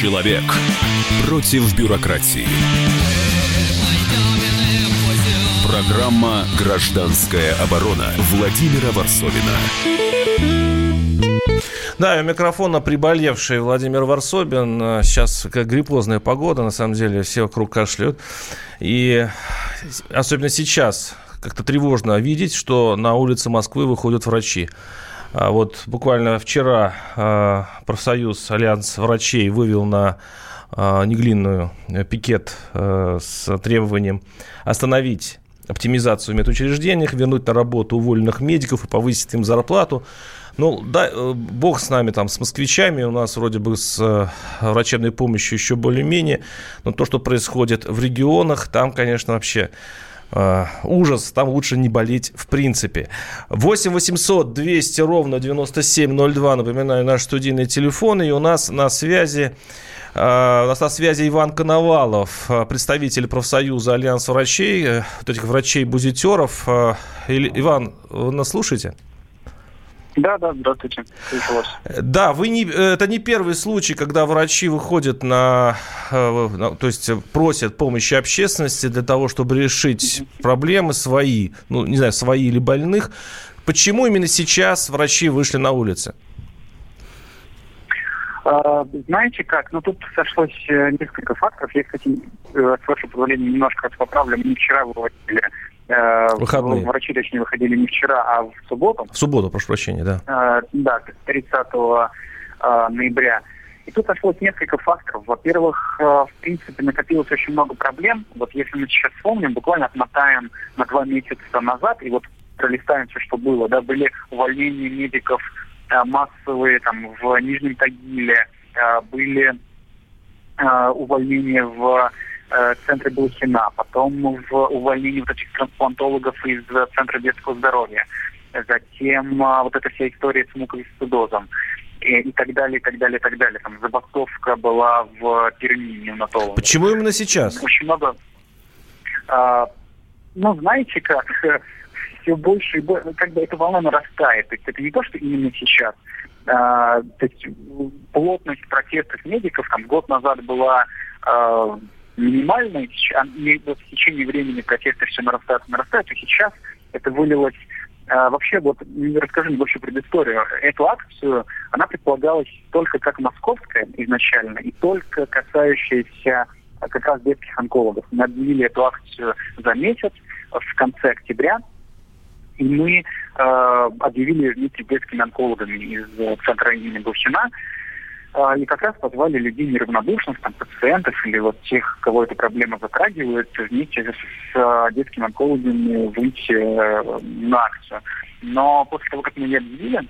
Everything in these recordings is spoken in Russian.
Человек против бюрократии. Программа «Гражданская оборона» Владимира Варсовина. Да, у микрофона приболевший Владимир Варсобин. Сейчас как гриппозная погода, на самом деле, все вокруг кашляют. И особенно сейчас как-то тревожно видеть, что на улице Москвы выходят врачи. А вот буквально вчера а, профсоюз Альянс врачей вывел на а, Неглинную пикет с требованием остановить оптимизацию в медучреждениях, вернуть на работу уволенных медиков и повысить им зарплату. Ну, да, э, бог с нами, там, с москвичами, у нас вроде бы с э, врачебной помощью еще более-менее, но то, что происходит в регионах, там, конечно, вообще Э, ужас, там лучше не болеть в принципе. 8 800 200 ровно 9702, напоминаю, наш студийный телефон, и у нас на связи uh, у нас на связи Иван Коновалов, представитель профсоюза Альянс врачей, вот этих врачей-бузитеров. Иван, вы нас слушаете? Да, да, здравствуйте. Слышу. Да, вы не, это не первый случай, когда врачи выходят на, э, на, то есть просят помощи общественности для того, чтобы решить проблемы свои, ну, не знаю, свои или больных. Почему именно сейчас врачи вышли на улицы? А, знаете как, ну тут сошлось э, несколько факторов. Я, кстати, э, с вашего позволения немножко поправлю. Мы вчера выводили Выходные. Врачи, точнее, выходили не вчера, а в субботу. В субботу, прошу прощения, да. Э, да, 30 э, ноября. И тут нашлось несколько факторов. Во-первых, в принципе, накопилось очень много проблем. Вот если мы сейчас вспомним, буквально отмотаем на два месяца назад, и вот пролистаем все, что было. Да, были увольнения медиков массовые там в Нижнем Тагиле, были увольнения в э, центре Блохина, потом в увольнении вот этих трансплантологов из Центра детского здоровья, затем э, вот эта вся история с муковисцидозом и, и так далее, и так далее, и так далее. Там забастовка была в Перми неонатологов. Почему именно сейчас? Очень много... Э, ну, знаете как, все больше и больше, как бы эта волна нарастает. То есть это не то, что именно сейчас. А, то есть плотность протестов медиков там год назад была а, минимальные, а в течение времени протесты все нарастают, нарастают, и сейчас это вылилось а, вообще, вот расскажи вообще предысторию. Эту акцию, она предполагалась только как московская изначально, и только касающаяся а, как раз детских онкологов. Мы объявили эту акцию за месяц, в конце октября, и мы э, объявили вместе с детскими онкологами из центра имени Бухина а, и как раз позвали людей неравнодушных, там, пациентов или вот тех, кого эта проблема затрагивает, вместе с, а, детскими онкологами выйти э, на акцию. Но после того, как мы ее объявили,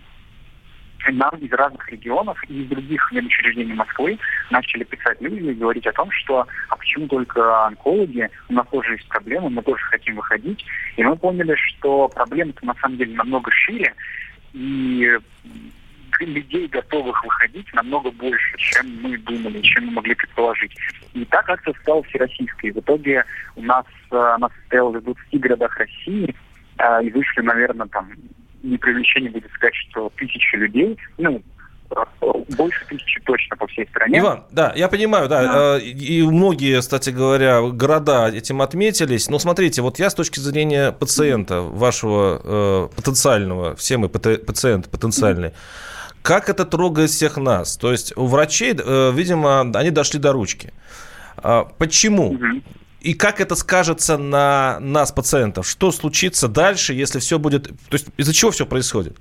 нам из разных регионов и из других медучреждений Москвы начали писать люди и говорить о том, что а почему только онкологи, у нас тоже есть проблемы, мы тоже хотим выходить. И мы поняли, что проблема-то на самом деле намного шире, и людей, готовых выходить, намного больше, чем мы думали, чем мы могли предположить. И так акция стала всероссийской. В итоге у нас э, она состоялась в 20 городах России, э, и вышли, наверное, там, не привлечение будет сказать, что тысячи людей, ну, больше тысячи точно по всей стране. Иван, да, я понимаю, да, да. Э, и многие, кстати говоря, города этим отметились. Но смотрите, вот я с точки зрения пациента, вашего э, потенциального, все мы пациент потенциальный, mm-hmm как это трогает всех нас? То есть у врачей, э, видимо, они дошли до ручки. А, почему? И как это скажется на нас, пациентов? Что случится дальше, если все будет... То есть из-за чего все происходит?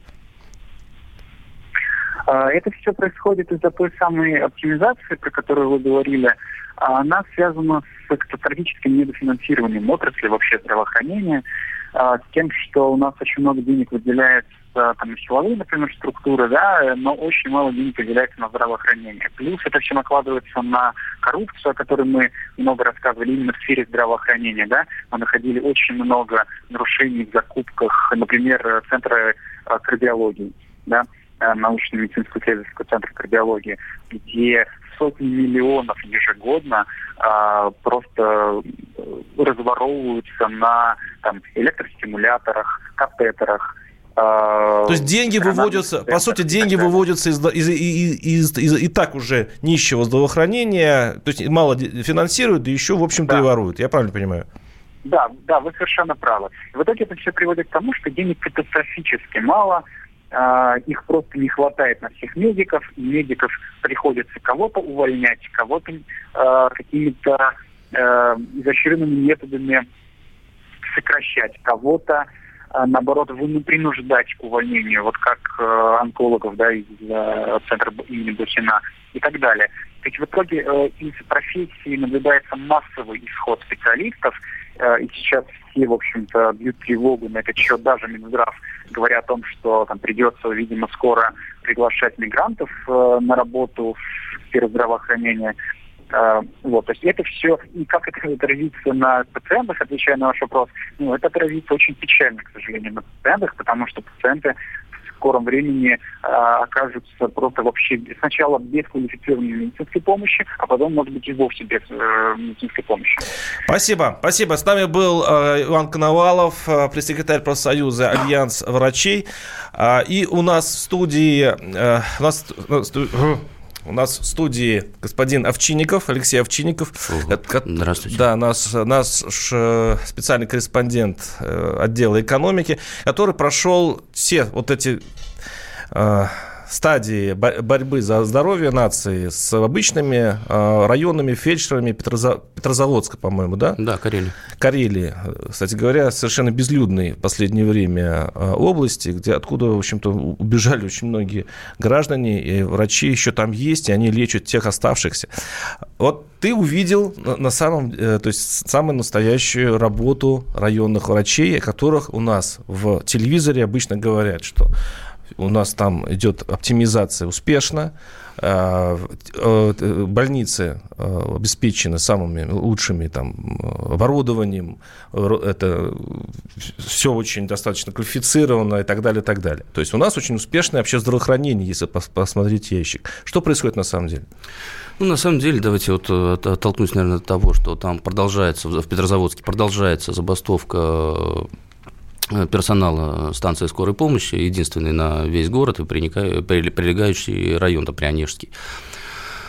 А, это все происходит из-за той самой оптимизации, про которую вы говорили. Она связана с катастрофическим недофинансированием отрасли вообще здравоохранения, а, с тем, что у нас очень много денег выделяется там силовые, например, структуры, да, но очень мало денег выделяется на здравоохранение. Плюс это все накладывается на коррупцию, о которой мы много рассказывали именно в сфере здравоохранения, да. Мы находили очень много нарушений в закупках, например, центра а, кардиологии, да, а, научно-медицинского исследовательского центра кардиологии, где сотни миллионов ежегодно а, просто разворовываются на там, электростимуляторах, катетерах, То есть деньги выводятся, по сути, деньги выводятся из, из, из, из, из и так уже нищего здравоохранения, то есть мало финансируют, да еще, в общем-то, да. и воруют. Я правильно понимаю? Да, да, вы совершенно правы. В итоге это все приводит к тому, что денег катастрофически мало, э, их просто не хватает на всех медиков, и медиков приходится кого-то увольнять, кого-то э, какими-то э, изощренными методами сокращать, кого-то а, наоборот, принуждать к увольнению, вот как э, онкологов да, из э, центра имени Бухина и так далее. То есть в итоге э, из профессии наблюдается массовый исход специалистов, и сейчас все, в общем-то, бьют тревогу на этот счет, даже Минздрав, говоря о том, что там придется, видимо, скоро приглашать мигрантов э, на работу в сферу здравоохранения. А, вот, то есть это все, и как это отразится на пациентах, отвечая на ваш вопрос, ну, это отразится очень печально, к сожалению, на пациентах, потому что пациенты скором времени э, окажутся просто вообще сначала без квалифицированной медицинской помощи, а потом, может быть, и вовсе без э, медицинской помощи. Спасибо. Спасибо. С нами был э, Иван Коновалов, э, пресс-секретарь профсоюза «Альянс врачей». Э, и у нас в студии... У нас, у нас в студии господин Овчинников, Алексей Овчинников. Здравствуйте. Да, нас, наш э, специальный корреспондент э, отдела экономики, который прошел все вот эти э, стадии борьбы за здоровье нации с обычными э, районными фельдшерами Петроза... Петрозаводска, по-моему, да? Да, Карелии. Карелии. Кстати говоря, совершенно безлюдные в последнее время э, области, где откуда, в общем-то, убежали очень многие граждане, и врачи еще там есть, и они лечат тех оставшихся. Вот ты увидел на самом, э, то есть самую настоящую работу районных врачей, о которых у нас в телевизоре обычно говорят, что у нас там идет оптимизация успешно, а, э, больницы э, обеспечены самыми лучшими там, оборудованием, это все очень достаточно квалифицировано и так далее, и так далее. То есть у нас очень успешное вообще здравоохранение, если посмотреть ящик. Что происходит на самом деле? Ну, на самом деле, давайте вот э, оттолкнусь, наверное, от того, что там продолжается, в Петрозаводске продолжается забастовка Э, персонала станции скорой помощи, единственный на весь город и прилегающий район, то Прионежский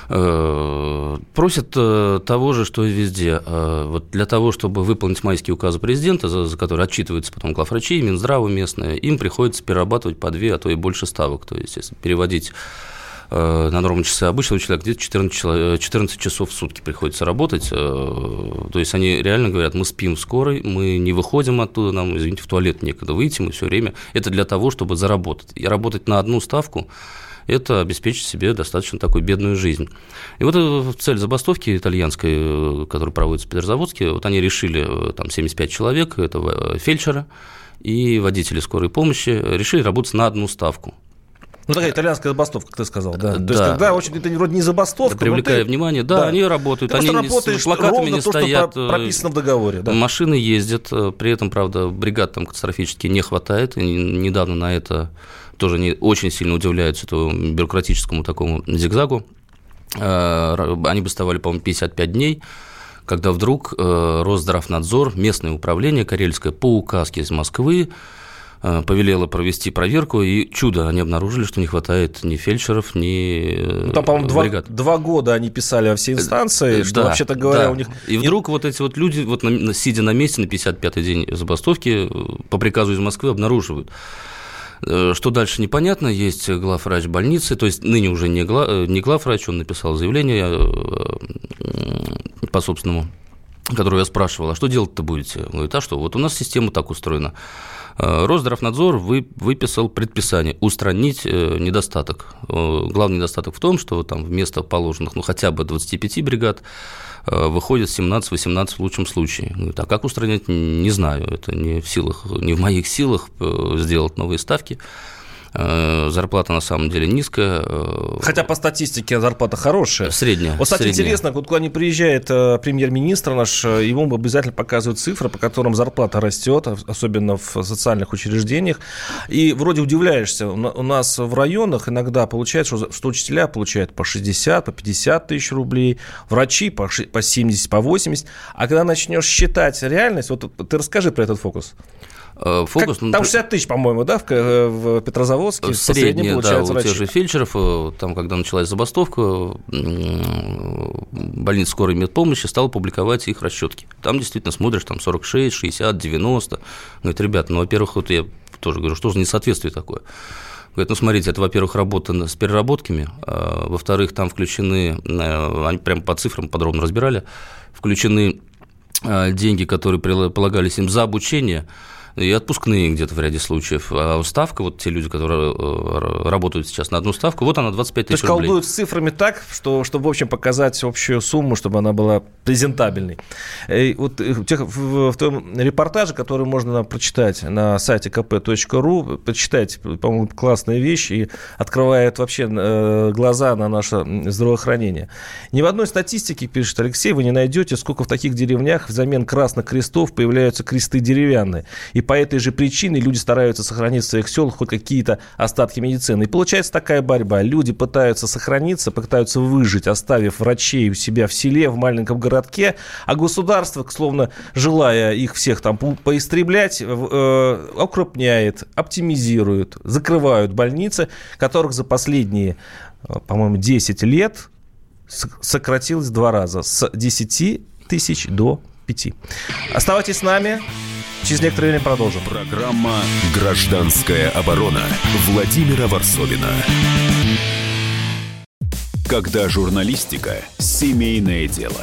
э, просят э, того же, что и везде. Вот для того, чтобы выполнить майские указы президента, за, за которые отчитываются потом главврачи, Минздравы местные, им приходится перерабатывать по две, а то и больше ставок. То есть, если переводить Э, на норму часы обычного человека где-то 14, 14 часов в сутки приходится работать. Э, то есть они реально говорят, мы спим в скорой, мы не выходим оттуда, нам, извините, в туалет некогда выйти, мы все время. Это для того, чтобы заработать. И работать на одну ставку это обеспечить себе достаточно такую бедную жизнь. И вот э, цель забастовки итальянской, которая проводится в Петрозаводске, вот они решили, там 75 человек, это фельдшеры и водители скорой помощи, решили работать на одну ставку. Ну, такая итальянская забастовка, как ты сказал, да. То есть, когда, очень, это вроде не забастовка, да, привлекая ты... внимание, да, да, они работают, ты они работаешь с плакатами не то, стоят. Что прописано в договоре, да. Машины ездят, э, при этом, правда, бригад там катастрофически не хватает, и недавно на это тоже не очень сильно удивляются этому бюрократическому такому зигзагу. Э, они бастовали, по-моему, 55 дней когда вдруг э, Росздравнадзор, местное управление карельское по указке из Москвы Э, повелела провести проверку, и чудо, они обнаружили, что не хватает ни фельдшеров, ни э, ну, Там, по-моему, два, два года они писали во все инстанции, что, да, вообще-то говоря, да. у них... И вдруг вот эти вот люди, вот сидя на месте на 55-й день забастовки, э, по приказу из Москвы обнаруживают, что дальше непонятно, есть главврач больницы, то есть ныне уже не, глав, не главврач, он написал заявление по собственному, которое я спрашивал, а что делать-то будете? Он говорит, а что, вот у нас система так устроена. Э, Росздравнадзор вы, выписал предписание устранить э, недостаток. Э, главный недостаток в том, что там вместо положенных ну, хотя бы 25 бригад выходит 17-18 в лучшем случае. Говорит, а как устранять, не знаю. Это не в силах, не в моих силах сделать новые ставки. Э, зарплата на самом деле низкая. Э, Хотя по статистике зарплата хорошая. Средняя. Вот, кстати, средняя. интересно, вот куда не приезжает э, премьер-министр наш, ему обязательно показывают цифры, по которым зарплата растет, особенно в социальных учреждениях. И вроде удивляешься, у нас в районах иногда получается, что, что учителя получают по 60, по 50 тысяч рублей, врачи по, по 70, по 80. А когда начнешь считать реальность, вот ты расскажи про этот фокус. Э, фокус, как, ну, там 60 тысяч, по-моему, да, в, э, в Петрозаводске? Получается, да, у тех же фельдшеров, там, когда началась забастовка, больница скорой медпомощи стала публиковать их расчетки. Там действительно смотришь, там 46, 60, 90. Говорит, ребята, ну, во-первых, вот я тоже говорю, что за несоответствие такое? Говорит, ну, смотрите, это, во-первых, работа с переработками, а, во-вторых, там включены, э, они прямо по цифрам подробно разбирали, включены а, деньги, которые полагались им за обучение, и отпускные где-то в ряде случаев. А ставка, вот те люди, которые э, работают сейчас на одну ставку, вот она 25 тысяч рублей. То есть колдуют с цифрами так, что, чтобы, в общем, показать общую сумму, чтобы она была презентабельной. И вот э, в, тех, в, в том репортаже, который можно прочитать на сайте kp.ru, почитайте, по-моему, классная вещь и открывает вообще э, глаза на наше здравоохранение. Ни в одной статистике, пишет Алексей, вы не найдете, сколько в таких деревнях взамен красных крестов появляются кресты деревянные. И по этой же причине люди стараются сохранить в своих селах хоть какие-то остатки медицины. И получается такая борьба. Люди пытаются сохраниться, пытаются выжить, оставив врачей у себя в селе, в маленьком городке, а государство, словно желая их всех там поистреблять, э, окрупняет, оптимизирует, закрывают больницы, которых за последние, э, по-моему, 10 лет сократилось в два раза с 10 тысяч до 5. Оставайтесь с нами. Через некоторое время продолжим. Программа «Гражданская оборона» Владимира Варсовина. Когда журналистика – семейное дело.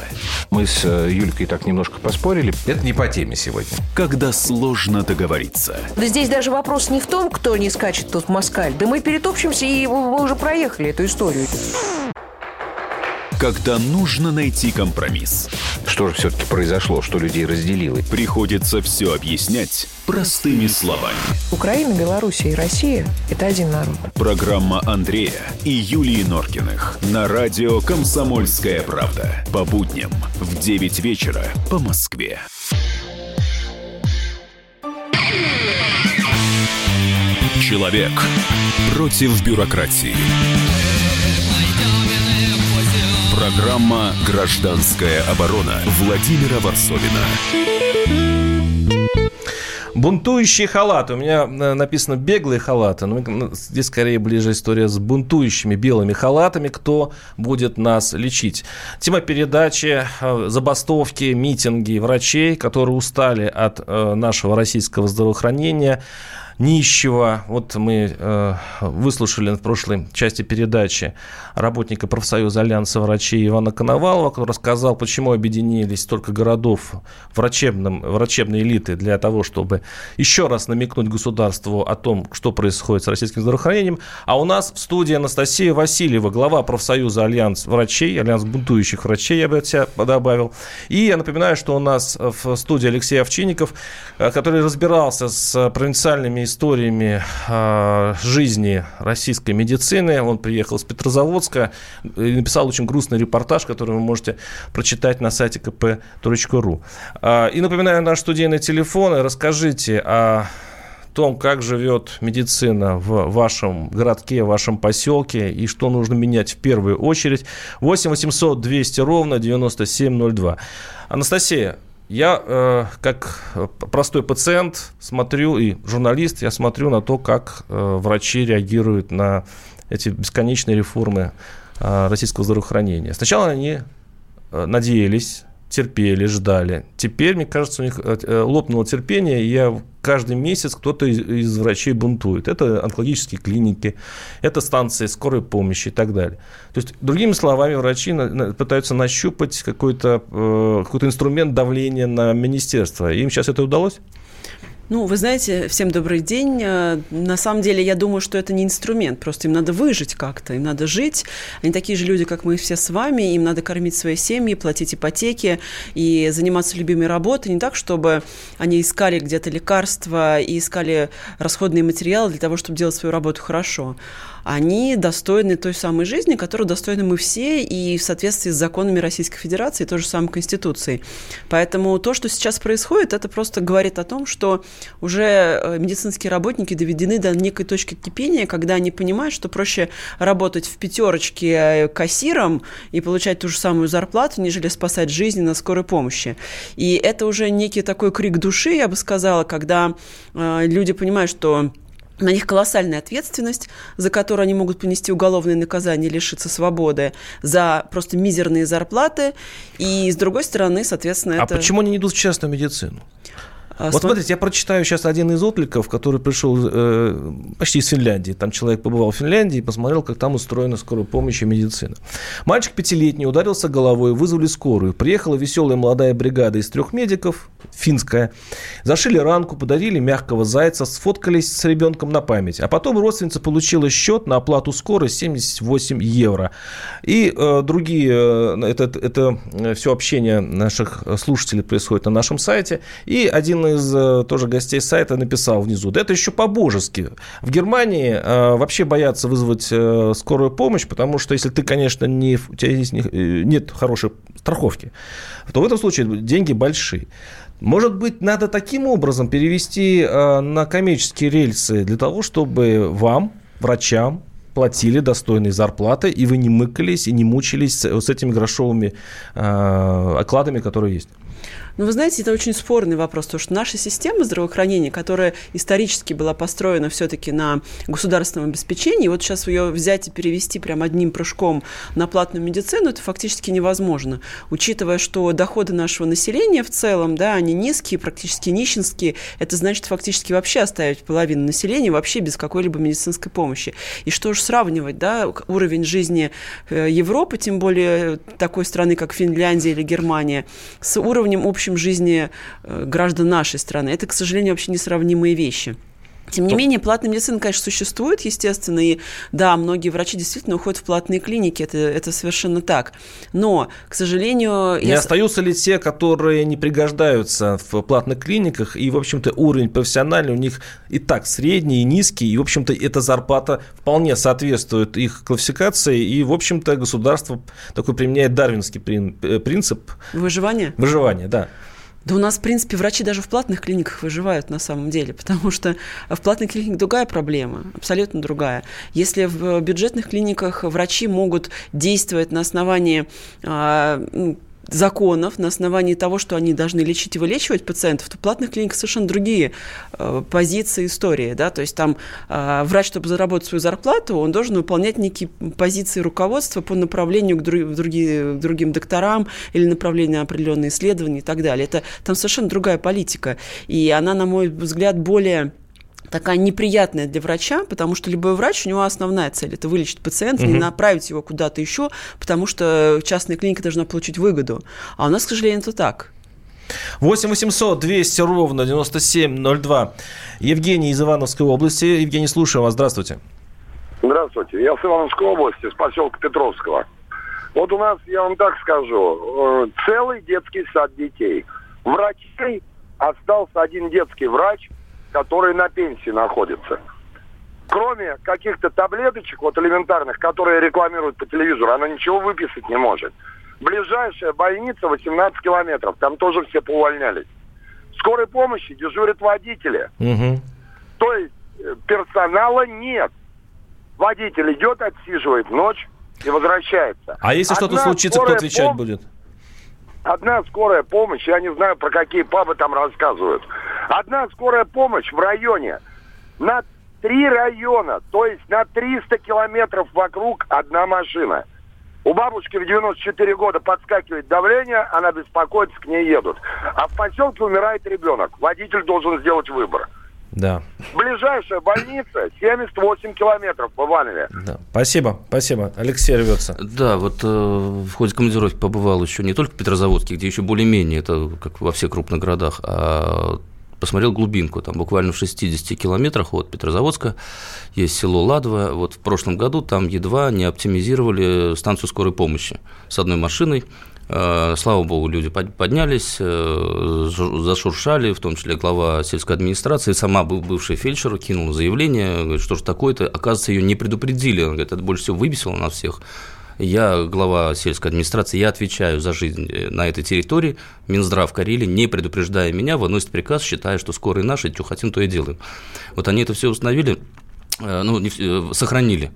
Мы с э, Юлькой так немножко поспорили. Это не по теме сегодня. Когда сложно договориться. Да здесь даже вопрос не в том, кто не скачет тут в москаль. Да мы перетопчемся, и мы уже проехали эту историю когда нужно найти компромисс. Что же все-таки произошло, что людей разделило? Приходится все объяснять простыми словами. Украина, Белоруссия и Россия – это один народ. Программа Андрея и Юлии Норкиных на радио «Комсомольская правда». По будням в 9 вечера по Москве. Человек против бюрократии. Программа «Гражданская оборона» Владимира Варсовина. Бунтующие халаты. У меня э, написано беглые халаты, но ну, здесь скорее ближе история с бунтующими белыми халатами. Кто будет нас лечить? Тема передачи, э, забастовки, митинги врачей, которые устали от э, нашего российского здравоохранения нищего. Вот мы э, выслушали в прошлой части передачи работника профсоюза Альянса врачей Ивана Коновалова, который рассказал, почему объединились столько городов врачебным, врачебной элиты для того, чтобы еще раз намекнуть государству о том, что происходит с российским здравоохранением. А у нас в студии Анастасия Васильева, глава профсоюза Альянс врачей, Альянс бунтующих врачей, я бы от себя добавил. И я напоминаю, что у нас в студии Алексей Овчинников, э, который разбирался с провинциальными историями э, жизни российской медицины. Он приехал с Петрозаводска и написал очень грустный репортаж, который вы можете прочитать на сайте kp.ru. Э, и напоминаю наш студийный телефон. Расскажите о том, как живет медицина в вашем городке, в вашем поселке и что нужно менять в первую очередь. 8 800 200 ровно 9702. Анастасия, я, э, как простой пациент, смотрю, и журналист, я смотрю на то, как э, врачи реагируют на эти бесконечные реформы э, российского здравоохранения. Сначала они э, надеялись, терпели, ждали. Теперь, мне кажется, у них э, э, лопнуло терпение, и я каждый месяц кто-то из, из врачей бунтует. Это онкологические клиники, это станции скорой помощи и так далее. То есть, другими словами, врачи на, на, пытаются нащупать какой-то э, какой инструмент давления на министерство. Им сейчас это удалось? Ну, вы знаете, всем добрый день. Э, на самом деле, я думаю, что это не инструмент, просто им надо выжить как-то, им надо жить. Они такие же люди, как мы все с вами, им надо кормить свои семьи, платить ипотеки и заниматься любимой работой. Не так, чтобы они искали где-то лекарства и искали расходные материалы для того, чтобы делать свою работу хорошо. Они достойны той самой жизни, которую достойны мы все и в соответствии с законами Российской Федерации, и той же самой Конституцией. Поэтому то, что сейчас происходит, это просто говорит о том, что уже э, медицинские работники доведены до некой точки кипения, когда они понимают, что проще работать в пятерочке э, кассиром и получать ту же самую зарплату, нежели спасать жизни на скорой помощи. И это уже некий такой крик души, я бы сказала, когда э, люди понимают, что на них колоссальная ответственность, за которую они могут понести уголовное наказание, лишиться свободы, за просто мизерные зарплаты. И, с другой стороны, соответственно, а это... А почему они не идут в частную медицину? А, вот смотрите, я прочитаю сейчас один из откликов, который пришел э, почти из Финляндии. Там человек побывал в Финляндии и посмотрел, как там устроена скорая помощь и медицина. Мальчик пятилетний ударился головой, вызвали скорую. Приехала веселая молодая бригада из трех медиков, финская. Зашили ранку, подарили мягкого зайца, сфоткались с ребенком на память. А потом родственница получила счет на оплату скорой 78 евро. И э, другие, э, это, это э, все общение наших слушателей происходит на нашем сайте. И один из э, тоже гостей сайта написал внизу, да это еще по-божески. В Германии э, вообще боятся вызвать э, скорую помощь, потому что если ты, конечно, не, у тебя есть, не, э, нет хорошей страховки, то в этом случае деньги большие. Может быть, надо таким образом перевести э, на коммерческие рельсы для того, чтобы вам, врачам, платили достойные зарплаты, и вы не мыкались и не мучились с, с этими грошовыми э, окладами, которые есть. Ну, вы знаете, это очень спорный вопрос, потому что наша система здравоохранения, которая исторически была построена все-таки на государственном обеспечении, вот сейчас ее взять и перевести прям одним прыжком на платную медицину, это фактически невозможно. Учитывая, что доходы нашего населения в целом, да, они низкие, практически нищенские, это значит фактически вообще оставить половину населения вообще без какой-либо медицинской помощи. И что же сравнивать, да, уровень жизни э, Европы, тем более такой страны, как Финляндия или Германия, с уровнем общего общем, жизни э, граждан нашей страны. Это, к сожалению, вообще несравнимые вещи. Тем не менее, платная медицина, конечно, существует, естественно, и да, многие врачи действительно уходят в платные клиники, это, это совершенно так. Но, к сожалению... Не я... остаются ли те, которые не пригождаются в платных клиниках, и, в общем-то, уровень профессиональный у них и так средний, и низкий, и, в общем-то, эта зарплата вполне соответствует их классификации, и, в общем-то, государство такой применяет дарвинский э, принцип. Выживание? Выживание, да. Да у нас, в принципе, врачи даже в платных клиниках выживают на самом деле, потому что в платных клиниках другая проблема, абсолютно другая. Если в бюджетных клиниках врачи могут действовать на основании а, законов, на основании того, что они должны лечить и вылечивать пациентов, то в платных клиниках совершенно другие э, позиции истории. Да? То есть там э, врач, чтобы заработать свою зарплату, он должен выполнять некие позиции руководства по направлению к, друг, другие, к другим докторам или направлению на определенные исследования и так далее. Это там совершенно другая политика. И она, на мой взгляд, более такая неприятная для врача, потому что любой врач, у него основная цель – это вылечить пациента, угу. не направить его куда-то еще, потому что частная клиника должна получить выгоду. А у нас, к сожалению, это так. 8 800 200 ровно 9702. Евгений из Ивановской области. Евгений, слушаю вас. Здравствуйте. Здравствуйте. Я с Ивановской области, с поселка Петровского. Вот у нас, я вам так скажу, э, целый детский сад детей. Врачей остался один детский врач – которые на пенсии находятся. Кроме каких-то таблеточек, вот элементарных, которые рекламируют по телевизору, она ничего выписать не может. Ближайшая больница 18 километров, там тоже все поувольнялись. Скорой помощи дежурят водители. Угу. То есть э, персонала нет. Водитель идет, отсиживает ночь и возвращается. А если что-то случится, кто отвечать пом... будет? Одна скорая помощь, я не знаю, про какие пабы там рассказывают. Одна скорая помощь в районе на три района, то есть на 300 километров вокруг одна машина. У бабушки в 94 года подскакивает давление, она беспокоится, к ней едут. А в поселке умирает ребенок. Водитель должен сделать выбор. Да. Ближайшая больница 78 километров в Иванове. Да. Спасибо, спасибо. Алексей рвется. Да, вот э, в ходе командировки побывал еще не только в Петрозаводске, где еще более-менее, это как во всех крупных городах, а посмотрел глубинку, там буквально в 60 километрах от Петрозаводска есть село Ладово. Вот в прошлом году там едва не оптимизировали станцию скорой помощи с одной машиной Э, слава богу, люди поднялись, э, зашуршали, в том числе глава сельской администрации, сама бывшая фельдшер кинула заявление, говорит, что же такое-то, оказывается, ее не предупредили, она говорит, это больше всего выбесило нас всех. Я глава сельской администрации, я отвечаю за жизнь э, на этой территории. Минздрав Карелии, не предупреждая меня, выносит приказ, считая, что скоро и наши, что хотим, то и делаем. Вот они это все установили, ну, не, сохранили.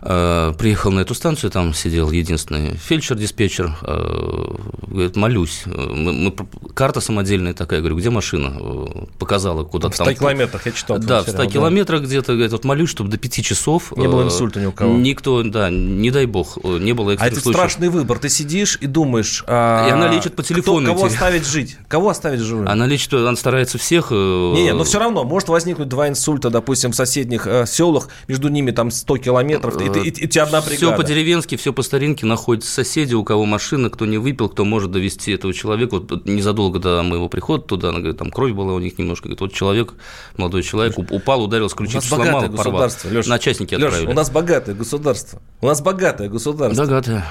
Э, приехал на эту станцию, там сидел единственный фельдшер-диспетчер, э, говорит, молюсь, мы, мы, карта самодельная такая, говорю, где машина? Э, показала куда-то там. В 100 километрах, я читал. Да, в 100 да. километрах где-то, говорит, вот молюсь, чтобы до 5 часов. Не было инсульта ни у кого. Никто, да, не дай бог, не было А это случаев. страшный выбор, ты сидишь и думаешь... А, и она лечит по телефону. Кто, кого оставить жить? Кого оставить живым? Она лечит, она старается всех... Не, не, но все равно, может возникнуть два инсульта, допустим, в соседних э, селах, между ними там 100 километров, и, и, и, и тебя одна бригада. Все по-деревенски, все по старинке находятся соседи, у кого машина, кто не выпил, кто может довести этого человека. Вот незадолго до моего прихода туда, она говорит, там кровь была у них немножко. Говорит, вот человек, молодой человек, упал, ударился, ключицу сломал, порвал. Леша, На частники Леша, отправили. у нас богатое государство. У нас богатое государство. Богатое.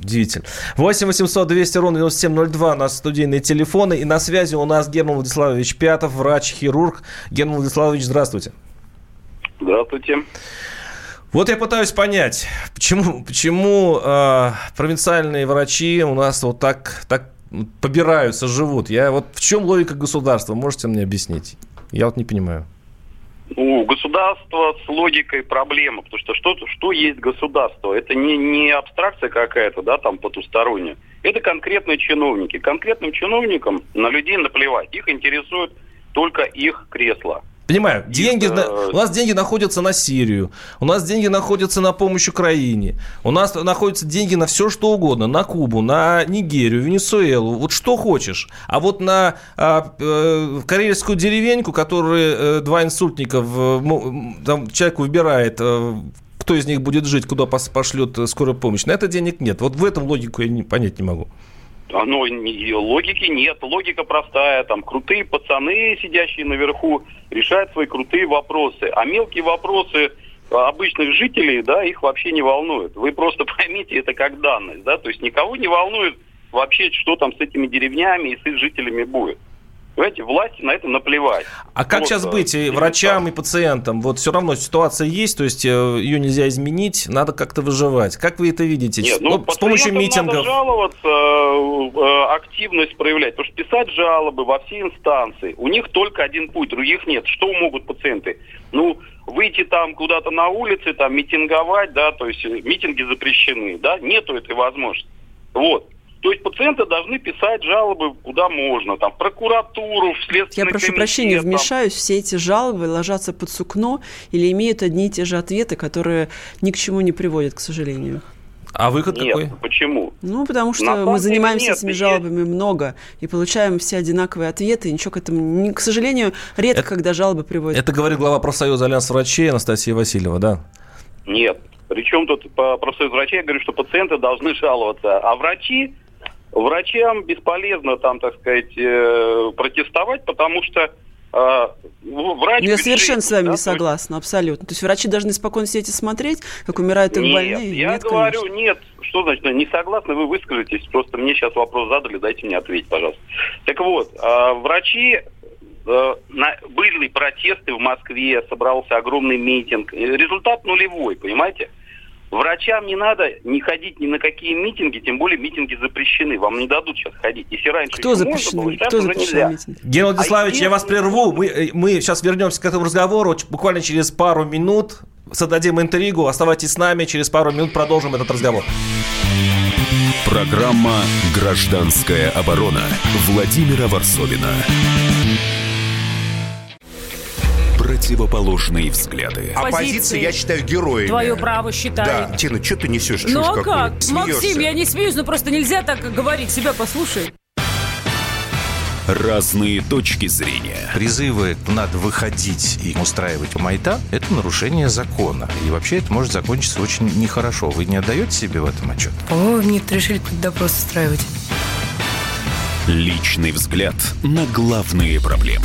Удивительно. 8 800 200 ровно 9702 у нас студийные телефоны. И на связи у нас Герман Владиславович Пятов, врач-хирург. Герман Владиславович, здравствуйте. Здравствуйте. Вот я пытаюсь понять, почему, почему э, провинциальные врачи у нас вот так, так побираются, живут. Я вот в чем логика государства? Можете мне объяснить? Я вот не понимаю. Ну, государство с логикой проблема, потому что что, что есть государство? Это не, не абстракция какая-то, да, там потусторонняя. Это конкретные чиновники. Конкретным чиновникам на людей наплевать. Их интересует только их кресло. Понимаю, деньги, у нас деньги находятся на Сирию, у нас деньги находятся на помощь Украине, у нас находятся деньги на все что угодно, на Кубу, на Нигерию, Венесуэлу, вот что хочешь. А вот на а, э, карельскую деревеньку, которую э, два инсультника, в, там человек выбирает, э, кто из них будет жить, куда пошлет скорая помощь, на это денег нет. Вот в этом логику я не, понять не могу. Оно, логики нет. Логика простая. Там крутые пацаны, сидящие наверху, решают свои крутые вопросы. А мелкие вопросы обычных жителей, да, их вообще не волнуют. Вы просто поймите это как данность, да, то есть никого не волнует вообще, что там с этими деревнями и с их жителями будет. Понимаете, власти на это наплевать. А как вот, сейчас быть и врачам, и пациентам? Вот все равно ситуация есть, то есть э, ее нельзя изменить, надо как-то выживать. Как вы это видите? Нет, ну, с помощью митингов? надо жаловаться, э, э, активность проявлять. Потому что писать жалобы во все инстанции, у них только один путь, других нет. Что могут пациенты? Ну, выйти там куда-то на улице, там митинговать, да, то есть митинги запрещены, да, нету этой возможности. Вот. То есть пациенты должны писать жалобы куда можно, там, в прокуратуру, в следственный Я прошу комитет, прощения, там. вмешаюсь, все эти жалобы ложатся под сукно или имеют одни и те же ответы, которые ни к чему не приводят, к сожалению. А выход нет, какой? почему? Ну, потому что мы занимаемся нет, этими жалобами много и получаем все одинаковые ответы, и ничего к этому... К сожалению, редко, это, когда жалобы приводят. Это говорит глава профсоюза Альянс врачей Анастасия Васильева, да? Нет. Причем тут по профсоюзу врачей я говорю, что пациенты должны жаловаться, а врачи Врачам бесполезно там, так сказать, э, протестовать, потому что э, врач... Ну, я совершенно с вами да, не согласна, абсолютно. То есть врачи должны спокойно сидеть и смотреть, как умирают их нет, больные? я нет, говорю, конечно. нет. Что значит, не согласны, вы выскажетесь. Просто мне сейчас вопрос задали, дайте мне ответить, пожалуйста. Так вот, э, врачи были протесты в Москве, собрался огромный митинг. Результат нулевой, понимаете? Врачам не надо не ходить ни на какие митинги, тем более митинги запрещены. Вам не дадут сейчас ходить. Если раньше Кто запрещены? Можно, Кто запрещен митинги? Геннадий Владиславович, а я вас прерву. Мы, э, мы сейчас вернемся к этому разговору буквально через пару минут. Создадим интригу. Оставайтесь с нами. Через пару минут продолжим этот разговор. Программа «Гражданская оборона» Владимира Варсовина противоположные взгляды. Оппозиция, я считаю, героями. Твое право считаю. Да, Тина, что ты несешь? Ну а как? Смеешься. Максим, я не смеюсь, но просто нельзя так говорить. Себя послушай. Разные точки зрения. Призывы «надо выходить и устраивать майта» — это нарушение закона. И вообще это может закончиться очень нехорошо. Вы не отдаете себе в этом отчет? О, нет, решили какой-то допрос устраивать. Личный взгляд на главные проблемы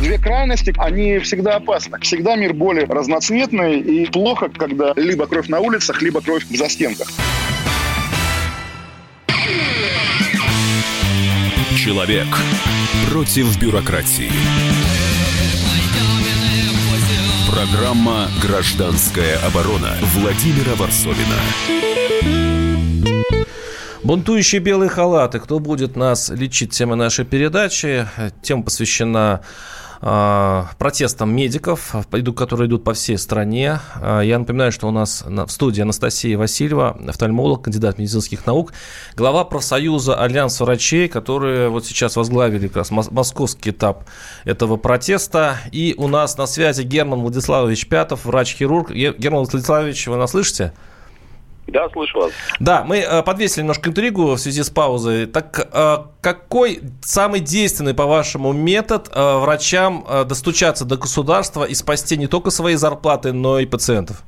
Две крайности, они всегда опасны. Всегда мир более разноцветный и плохо, когда либо кровь на улицах, либо кровь в застенках. Человек против бюрократии. Программа «Гражданская оборона» Владимира Варсовина. Бунтующие белые халаты. Кто будет нас лечить? Тема нашей передачи. Тема посвящена протестам медиков, которые идут по всей стране. Э, я напоминаю, что у нас в студии Анастасия Васильева, офтальмолог, кандидат медицинских наук, глава профсоюза Альянс врачей, которые вот сейчас возглавили как раз московский этап этого протеста. И у нас на связи Герман Владиславович Пятов, врач-хирург. Герман Владиславович, вы нас слышите? Да, слышу вас. Да, мы э, подвесили немножко интригу в связи с паузой. Так э, какой самый действенный, по-вашему, метод э, врачам достучаться до государства и спасти не только свои зарплаты, но и пациентов?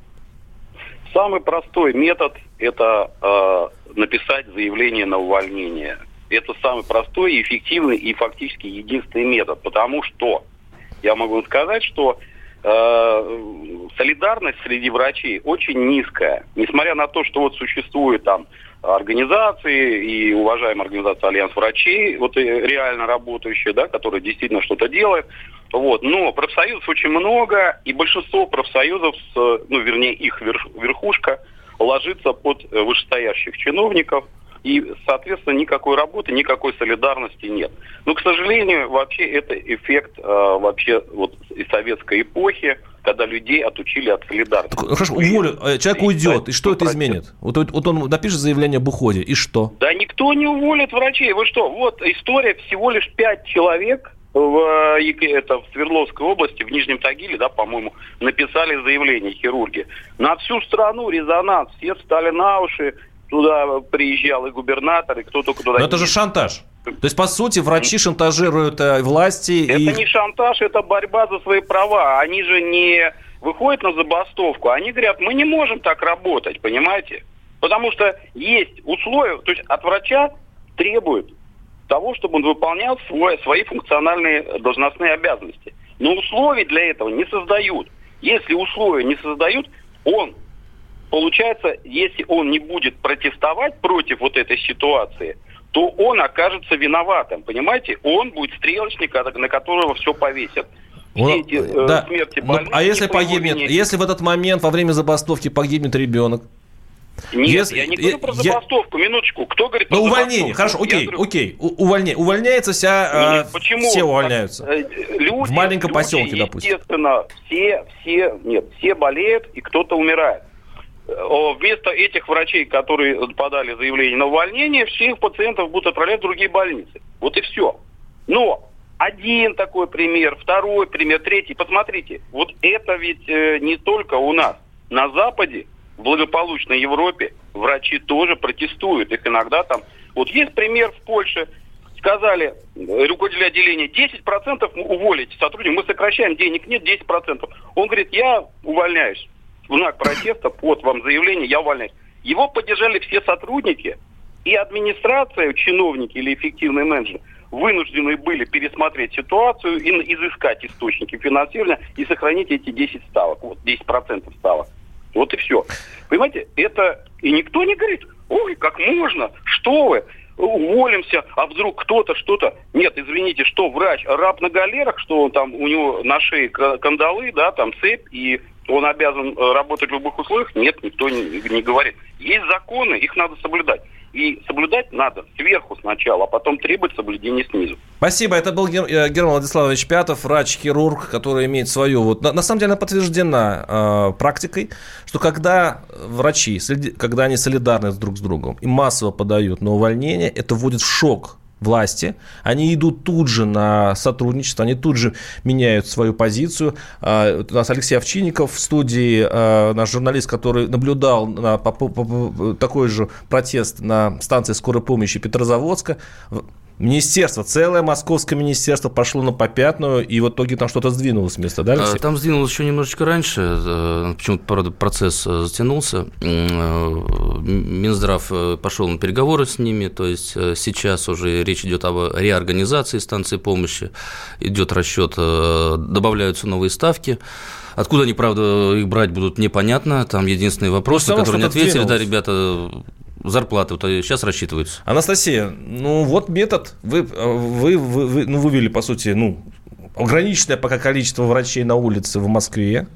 Самый простой метод – это э, написать заявление на увольнение. Это самый простой, эффективный и фактически единственный метод. Потому что я могу сказать, что Э, солидарность среди врачей очень низкая. Несмотря на то, что вот существует там организации и уважаемая организация Альянс врачей, вот реально работающая, да, которая действительно что-то делает. Вот. Но профсоюзов очень много, и большинство профсоюзов, ну, вернее, их верхушка ложится под вышестоящих чиновников – и, соответственно, никакой работы, никакой солидарности нет. Но, к сожалению, вообще это эффект э, вообще вот из советской эпохи, когда людей отучили от солидарности. Так, хорошо, уволят, э, человек уйдет, и что это изменит? Вот, вот он напишет заявление об уходе, и что? Да никто не уволит врачей. Вы что, вот история всего лишь пять человек в, э, это, в Свердловской области, в Нижнем Тагиле, да, по-моему, написали заявление хирурги. На всю страну резонанс, все встали на уши, туда приезжал и губернатор, и кто только туда... Но это же шантаж. То есть, по сути, врачи шантажируют э, власти. Это и... не шантаж, это борьба за свои права. Они же не выходят на забастовку, они говорят, мы не можем так работать, понимаете? Потому что есть условия, то есть от врача требуют того, чтобы он выполнял свой, свои функциональные должностные обязанности. Но условий для этого не создают. Если условия не создают, он Получается, если он не будет протестовать против вот этой ситуации, то он окажется виноватым, понимаете? Он будет стрелочник, на которого все повесят. Все эти э, да. смерти ну, больных. А если погибнет, если в этот момент во время забастовки погибнет ребенок? Нет, Если, я не говорю про забастовку, я... минуточку. Кто говорит про ну, увольнение, хорошо, окей, я окей. Увольнение. Увольняется вся... Нет, э, почему? Все увольняются. Э, люди, в маленьком люди, поселке, допустим. Естественно, все, все, нет, все болеют и кто-то умирает вместо этих врачей, которые подали заявление на увольнение, всех пациентов будут отправлять в другие больницы. Вот и все. Но один такой пример, второй пример, третий. Посмотрите, вот это ведь э, не только у нас. На Западе, в благополучной Европе, врачи тоже протестуют. Их иногда там... Вот есть пример в Польше. Сказали руководители отделения, 10% уволить сотрудников, мы сокращаем, денег нет, 10%. Он говорит, я увольняюсь знак протеста, под вам заявление, я увольняюсь. Его поддержали все сотрудники, и администрация, чиновники или эффективные менеджеры вынуждены были пересмотреть ситуацию и изыскать источники финансирования и сохранить эти 10 ставок, вот 10% ставок. Вот и все. Понимаете, это... И никто не говорит, ой, как можно, что вы, уволимся, а вдруг кто-то что-то... Нет, извините, что врач, раб на галерах, что он там, у него на шее кандалы, да, там цепь, и он обязан э, работать в любых условиях? Нет, никто не, не говорит. Есть законы, их надо соблюдать. И соблюдать надо сверху сначала, а потом требовать соблюдения снизу. Спасибо. Это был. Э, Герман Владиславович Пятов, врач-хирург, который имеет свою... Вот, на, на самом деле она подтверждена э, практикой, что когда врачи, когда они солидарны друг с другом и массово подают на увольнение, это вводит в шок власти, они идут тут же на сотрудничество, они тут же меняют свою позицию. А, у нас Алексей Овчинников в студии, а, наш журналист, который наблюдал на, такой же протест на станции скорой помощи Петрозаводска. Министерство, целое московское министерство пошло на попятную, и в итоге там что-то сдвинулось с места, да, Алексей? Там сдвинулось еще немножечко раньше, э, почему-то, правда, процесс э, затянулся. Э, Минздрав пошел на переговоры с ними, то есть сейчас уже речь идет о реорганизации станции помощи, идет расчет, добавляются новые ставки. Откуда они, правда, их брать будут, непонятно. Там единственный вопрос, на который не ответили, да, ребята, зарплаты вот сейчас рассчитываются. Анастасия, ну вот метод. Вы, вы, вы, вы ну, вывели, по сути, ну, ограниченное пока количество врачей на улице в Москве.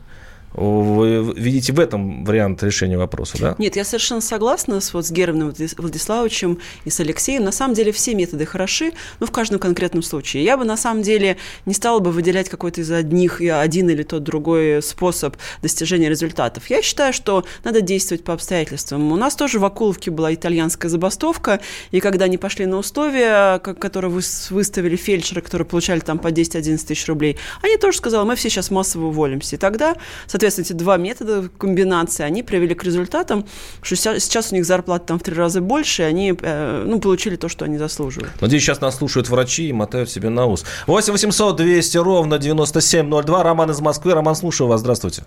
Вы видите в этом вариант решения вопроса, да? Нет, я совершенно согласна с, вот, с Германом Владиславовичем и с Алексеем. На самом деле все методы хороши, но в каждом конкретном случае. Я бы на самом деле не стала бы выделять какой-то из одних один или тот другой способ достижения результатов. Я считаю, что надо действовать по обстоятельствам. У нас тоже в Акуловке была итальянская забастовка, и когда они пошли на условия, которые выставили фельдшеры, которые получали там по 10-11 тысяч рублей, они тоже сказали, мы все сейчас массово уволимся. И тогда, Соответственно, эти два метода комбинации, они привели к результатам, что сейчас у них зарплата там в три раза больше, и они э, ну, получили то, что они заслуживают. Надеюсь, сейчас нас слушают врачи и мотают себе на ус. 8 800 200 ровно 9702. Роман из Москвы. Роман, слушаю вас. Здравствуйте.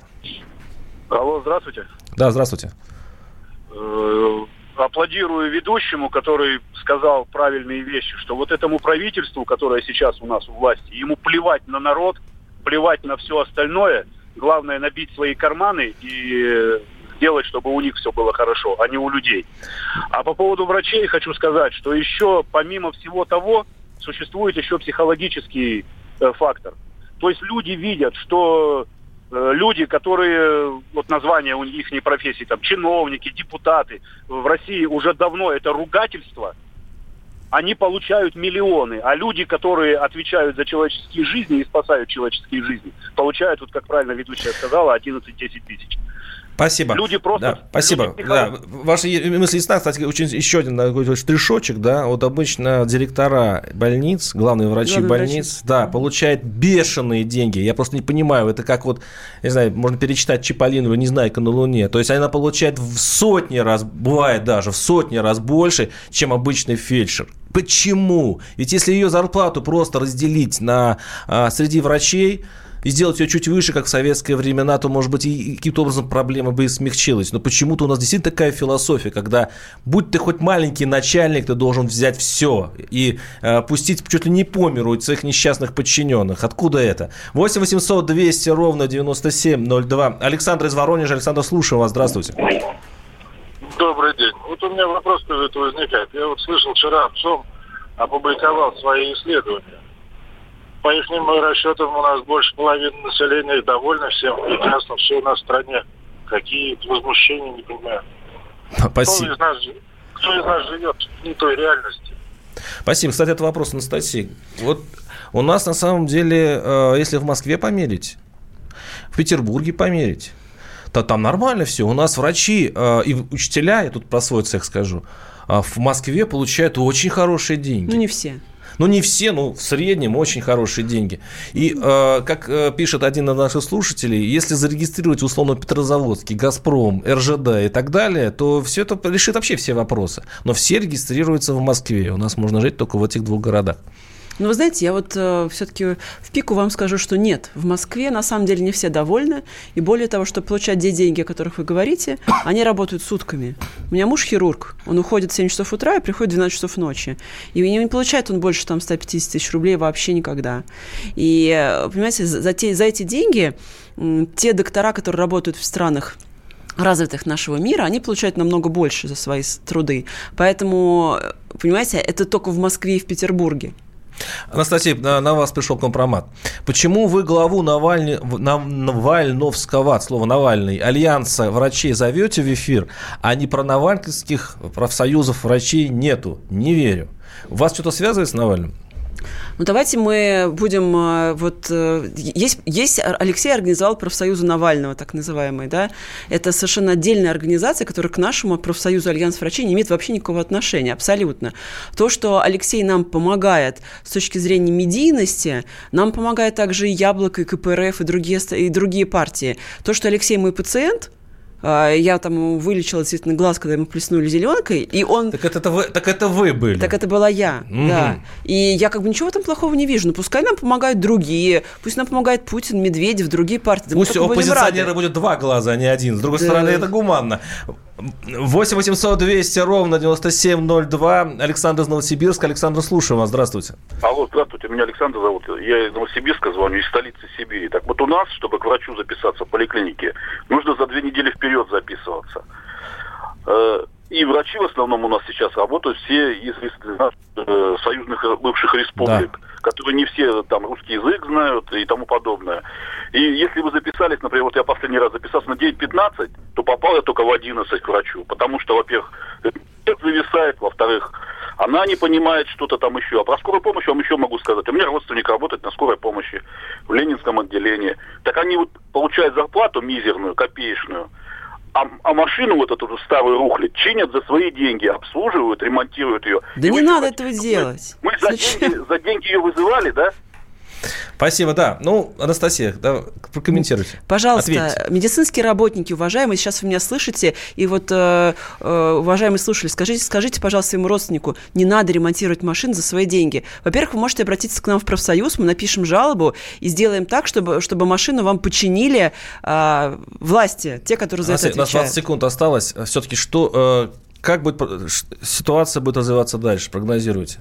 Алло, здравствуйте. Да, здравствуйте. Э, аплодирую ведущему, который сказал правильные вещи, что вот этому правительству, которое сейчас у нас у власти, ему плевать на народ, плевать на все остальное – Главное набить свои карманы и сделать, чтобы у них все было хорошо, а не у людей. А по поводу врачей хочу сказать, что еще помимо всего того существует еще психологический э, фактор. То есть люди видят, что э, люди, которые, вот название у них не профессии, там, чиновники, депутаты, в России уже давно это ругательство – они получают миллионы, а люди, которые отвечают за человеческие жизни и спасают человеческие жизни, получают, вот как правильно ведущая сказала, 11-10 тысяч. Спасибо. Люди просто... Да, спасибо. Люди да. Ваши мысли ясна. Кстати, очень, еще один такой штришочек, да, вот обычно директора больниц, главные врачи Главный больниц, врачи. да, получают бешеные деньги. Я просто не понимаю, это как вот, не знаю, можно перечитать Чиполлинову «Незнайка на Луне». То есть она получает в сотни раз, бывает даже в сотни раз больше, чем обычный фельдшер. Почему? Ведь если ее зарплату просто разделить на, а, среди врачей, и сделать ее чуть выше, как в советские времена, то, может быть, и каким-то образом проблема бы и смягчилась. Но почему-то у нас действительно такая философия, когда будь ты хоть маленький начальник, ты должен взять все и э, пустить чуть ли не по миру своих несчастных подчиненных. Откуда это? 8 800 200 ровно 9702. Александр из Воронежа. Александр, слушаю вас. Здравствуйте. Добрый день. У меня вопрос это возникает. Я вот слышал вчера, ЦОМ опубликовал свои исследования по их расчетам у нас больше половины населения довольны всем. Прекрасно все у нас в стране. Какие возмущения, не понимаю. Спасибо. Кто из нас, кто из нас живет в не той реальности? Спасибо. Кстати, это вопрос Анастасии. Вот у нас на самом деле, э, если в Москве померить, в Петербурге померить, то там нормально все. У нас врачи э, и учителя, я тут про свой цех скажу, э, в Москве получают очень хорошие деньги. Ну, не все. Ну, не все, но в среднем очень хорошие деньги. И, э, как э, пишет один из наших слушателей, если зарегистрировать условно Петрозаводский, Газпром, РЖД и так далее, то все это решит вообще все вопросы. Но все регистрируются в Москве. У нас можно жить только в этих двух городах. Но вы знаете, я вот э, все-таки в пику вам скажу, что нет. В Москве на самом деле не все довольны. И более того, чтобы получать те деньги, о которых вы говорите, они работают сутками. У меня муж хирург. Он уходит в 7 часов утра и приходит в 12 часов ночи. И не получает он больше там 150 тысяч рублей вообще никогда. И, э, понимаете, за, те, за эти деньги те доктора, которые работают в странах развитых нашего мира, они получают намного больше за свои труды. Поэтому, э, понимаете, это только в Москве и в Петербурге. Анастасия, на, вас пришел компромат. Почему вы главу Навальни, Навальновского, от слова Навальный, альянса врачей зовете в эфир, а не про навальских профсоюзов врачей нету? Не верю. Вас что-то связывает с Навальным? Ну, давайте мы будем э, вот... э, Есть, есть Алексей организовал профсоюзу Навального, так называемый, да? Это совершенно отдельная организация, которая к нашему профсоюзу Альянс врачей не имеет вообще никакого отношения, абсолютно. То, что Алексей нам помогает с точки зрения медийности, нам помогает также и Яблоко, и КПРФ, и другие, и другие партии. То, что Алексей мой пациент, я там вылечила действительно глаз, когда ему плеснули зеленкой, и он... Так это, вы, так это вы были. Так это была я, Мгм. да. И я как бы ничего там плохого не вижу. Но пускай нам помогают другие, пусть нам помогает Путин, Медведев, другие партии. Да Пусть у оппозиционера будет два глаза, а не один. С другой Да. стороны, это гуманно. 8 800 200 ровно 9702. Александр из Новосибирска. Александр, слушаю вас. Здравствуйте. Алло, здравствуйте, меня Александр зовут. Я из Новосибирска звоню, из столицы Сибири. Так вот у нас, чтобы к врачу записаться в поликлинике, нужно за две недели вперед записываться. Э, И врачи в основном у нас сейчас работают все из э, союзных э, бывших республик, которые не все там русский язык знают и тому подобное. И если вы записались, например, вот я последний раз записался на 9.15, то попал я только в 11 к врачу, потому что, во-первых, это зависает, во-вторых, она не понимает что-то там еще. А про скорую помощь вам еще могу сказать. У меня родственник работает на скорой помощи в Ленинском отделении. Так они вот получают зарплату мизерную, копеечную, а, а машину вот эту вот старую рухлядь чинят за свои деньги, обслуживают, ремонтируют ее. Да не надо этого делать. Мы за деньги, за деньги ее вызывали, да? Спасибо, да. Ну, Анастасия, да, прокомментируйте. Пожалуйста, Ответьте. медицинские работники, уважаемые, сейчас вы меня слышите, и вот, э, э, уважаемые слушатели, скажите, скажите, пожалуйста, своему родственнику, не надо ремонтировать машины за свои деньги. Во-первых, вы можете обратиться к нам в профсоюз, мы напишем жалобу и сделаем так, чтобы, чтобы машину вам починили э, власти, те, которые за это Анастасия, у нас 20 отвечают. секунд осталось. Все-таки что, э, как будет ситуация будет развиваться дальше? Прогнозируйте.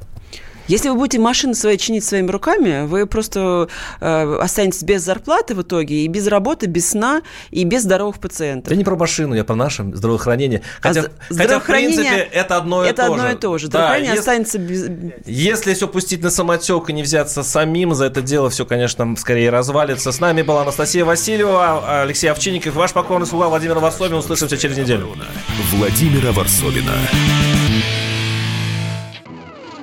Если вы будете машины свои чинить своими руками, вы просто э, останетесь без зарплаты в итоге, и без работы, без сна, и без здоровых пациентов. Я не про машину, я про наше здравоохранение. Хотя, А з- хотя в принципе, здравоохранение- это одно и это то же. одно и то же. Да, Здравоохранение если- останется без... Если все пустить на самотек и не взяться самим за это дело, все, конечно, скорее развалится. С нами была Анастасия Васильева, Алексей Овчинников, ваш покорный слуга Владимир Варсобин. Услышимся через неделю. Владимира Варсобина.